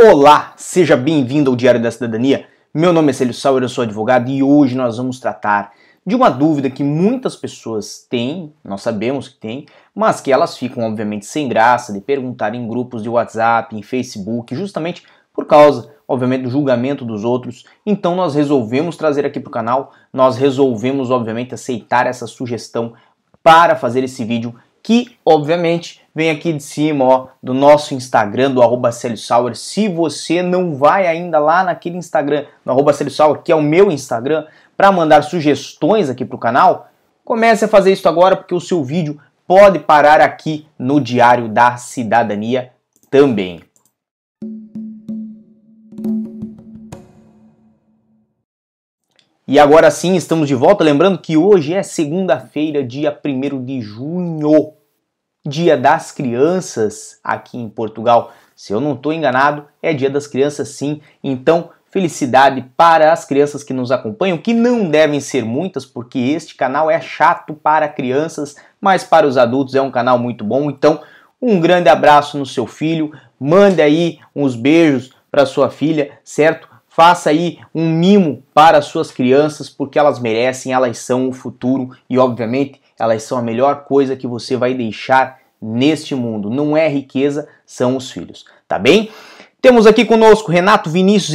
Olá, seja bem-vindo ao Diário da Cidadania. Meu nome é Célio Sauer, eu sou advogado e hoje nós vamos tratar de uma dúvida que muitas pessoas têm, nós sabemos que têm, mas que elas ficam obviamente sem graça de perguntar em grupos de WhatsApp, em Facebook, justamente por causa, obviamente, do julgamento dos outros. Então nós resolvemos trazer aqui para o canal, nós resolvemos, obviamente, aceitar essa sugestão para fazer esse vídeo que, obviamente, vem aqui de cima, ó, do nosso Instagram, do arroba Sauer. Se você não vai ainda lá naquele Instagram, no arroba Sauer, que é o meu Instagram, para mandar sugestões aqui para o canal, comece a fazer isso agora, porque o seu vídeo pode parar aqui no Diário da Cidadania também. E agora sim, estamos de volta. Lembrando que hoje é segunda-feira, dia 1 de junho, dia das crianças aqui em Portugal. Se eu não estou enganado, é dia das crianças sim. Então, felicidade para as crianças que nos acompanham, que não devem ser muitas, porque este canal é chato para crianças, mas para os adultos é um canal muito bom. Então, um grande abraço no seu filho, mande aí uns beijos para sua filha, certo? Faça aí um mimo para suas crianças, porque elas merecem, elas são o futuro e, obviamente, elas são a melhor coisa que você vai deixar neste mundo. Não é riqueza, são os filhos, tá bem? Temos aqui conosco Renato Vinícius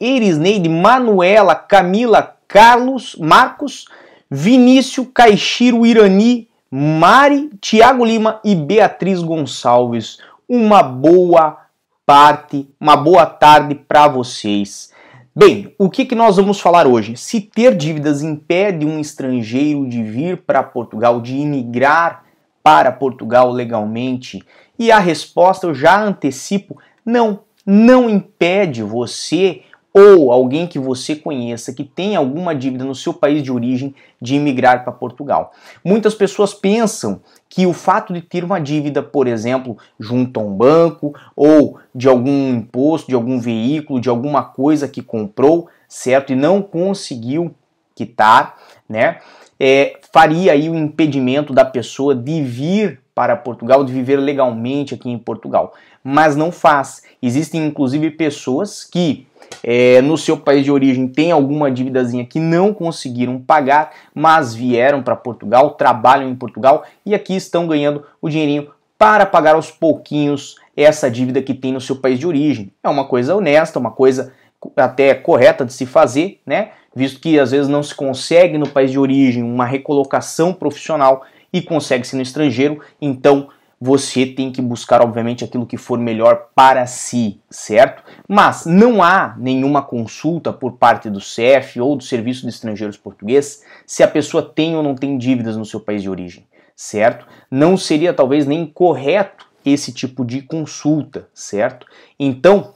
Erisneide, Manuela, Camila, Carlos, Marcos, Vinícius, Caixiro, Irani, Mari, Tiago Lima e Beatriz Gonçalves. Uma boa parte, uma boa tarde para vocês. Bem, o que, que nós vamos falar hoje? Se ter dívidas impede um estrangeiro de vir para Portugal, de imigrar para Portugal legalmente? E a resposta eu já antecipo: não, não impede você ou alguém que você conheça que tem alguma dívida no seu país de origem de imigrar para Portugal. Muitas pessoas pensam que o fato de ter uma dívida, por exemplo, junto a um banco ou de algum imposto, de algum veículo, de alguma coisa que comprou, certo, e não conseguiu quitar, né, é, faria aí o impedimento da pessoa de vir para Portugal, de viver legalmente aqui em Portugal. Mas não faz. Existem inclusive pessoas que é, no seu país de origem tem alguma dívidazinha que não conseguiram pagar, mas vieram para Portugal, trabalham em Portugal e aqui estão ganhando o dinheirinho para pagar aos pouquinhos essa dívida que tem no seu país de origem. É uma coisa honesta, uma coisa até correta de se fazer, né? Visto que às vezes não se consegue no país de origem uma recolocação profissional e consegue-se no estrangeiro, então você tem que buscar, obviamente, aquilo que for melhor para si, certo? Mas não há nenhuma consulta por parte do CEF ou do Serviço de Estrangeiros Português se a pessoa tem ou não tem dívidas no seu país de origem, certo? Não seria talvez nem correto esse tipo de consulta, certo? Então,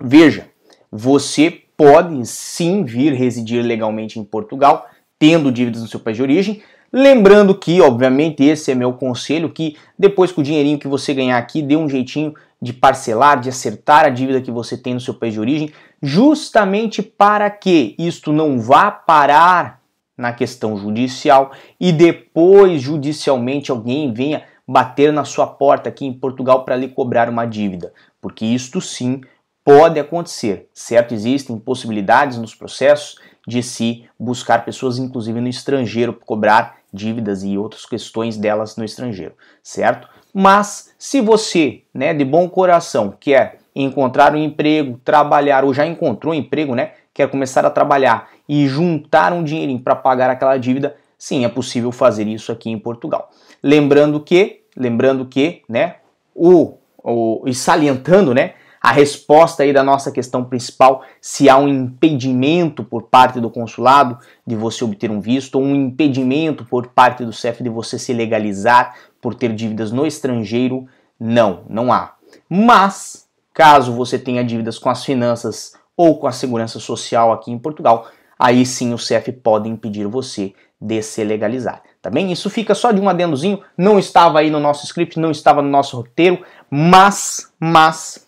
veja, você pode sim vir residir legalmente em Portugal, tendo dívidas no seu país de origem, Lembrando que, obviamente, esse é meu conselho, que depois com o dinheirinho que você ganhar aqui, dê um jeitinho de parcelar, de acertar a dívida que você tem no seu país de origem, justamente para que isto não vá parar na questão judicial e depois judicialmente alguém venha bater na sua porta aqui em Portugal para lhe cobrar uma dívida, porque isto sim pode acontecer, certo? Existem possibilidades nos processos de se buscar pessoas, inclusive no estrangeiro, para cobrar dívidas e outras questões delas no estrangeiro, certo? Mas se você, né, de bom coração, quer encontrar um emprego, trabalhar ou já encontrou um emprego, né, quer começar a trabalhar e juntar um dinheirinho para pagar aquela dívida, sim, é possível fazer isso aqui em Portugal. Lembrando que, lembrando que, né, o, o e salientando, né, a resposta aí da nossa questão principal, se há um impedimento por parte do consulado de você obter um visto, ou um impedimento por parte do CEF de você se legalizar por ter dívidas no estrangeiro, não, não há. Mas, caso você tenha dívidas com as finanças ou com a segurança social aqui em Portugal, aí sim o CEF pode impedir você de se legalizar. Tá bem? Isso fica só de um adendozinho, não estava aí no nosso script, não estava no nosso roteiro, mas, mas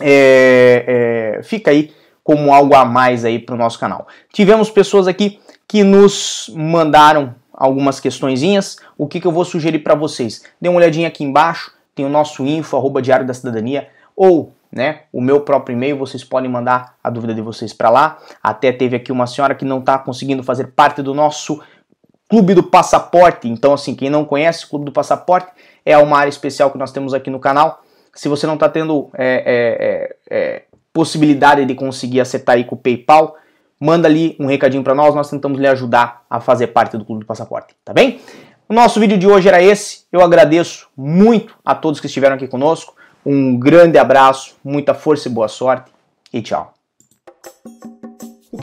é, é, fica aí como algo a mais aí para o nosso canal. Tivemos pessoas aqui que nos mandaram algumas questõezinhas. O que, que eu vou sugerir para vocês? Dê uma olhadinha aqui embaixo, tem o nosso info, arroba Diário da Cidadania, ou né? O meu próprio e-mail, vocês podem mandar a dúvida de vocês para lá. Até teve aqui uma senhora que não está conseguindo fazer parte do nosso Clube do Passaporte. Então, assim, quem não conhece o Clube do Passaporte é uma área especial que nós temos aqui no canal. Se você não está tendo é, é, é, é, possibilidade de conseguir acertar aí com o PayPal, manda ali um recadinho para nós, nós tentamos lhe ajudar a fazer parte do Clube do Passaporte, tá bem? O nosso vídeo de hoje era esse. Eu agradeço muito a todos que estiveram aqui conosco. Um grande abraço, muita força e boa sorte e tchau.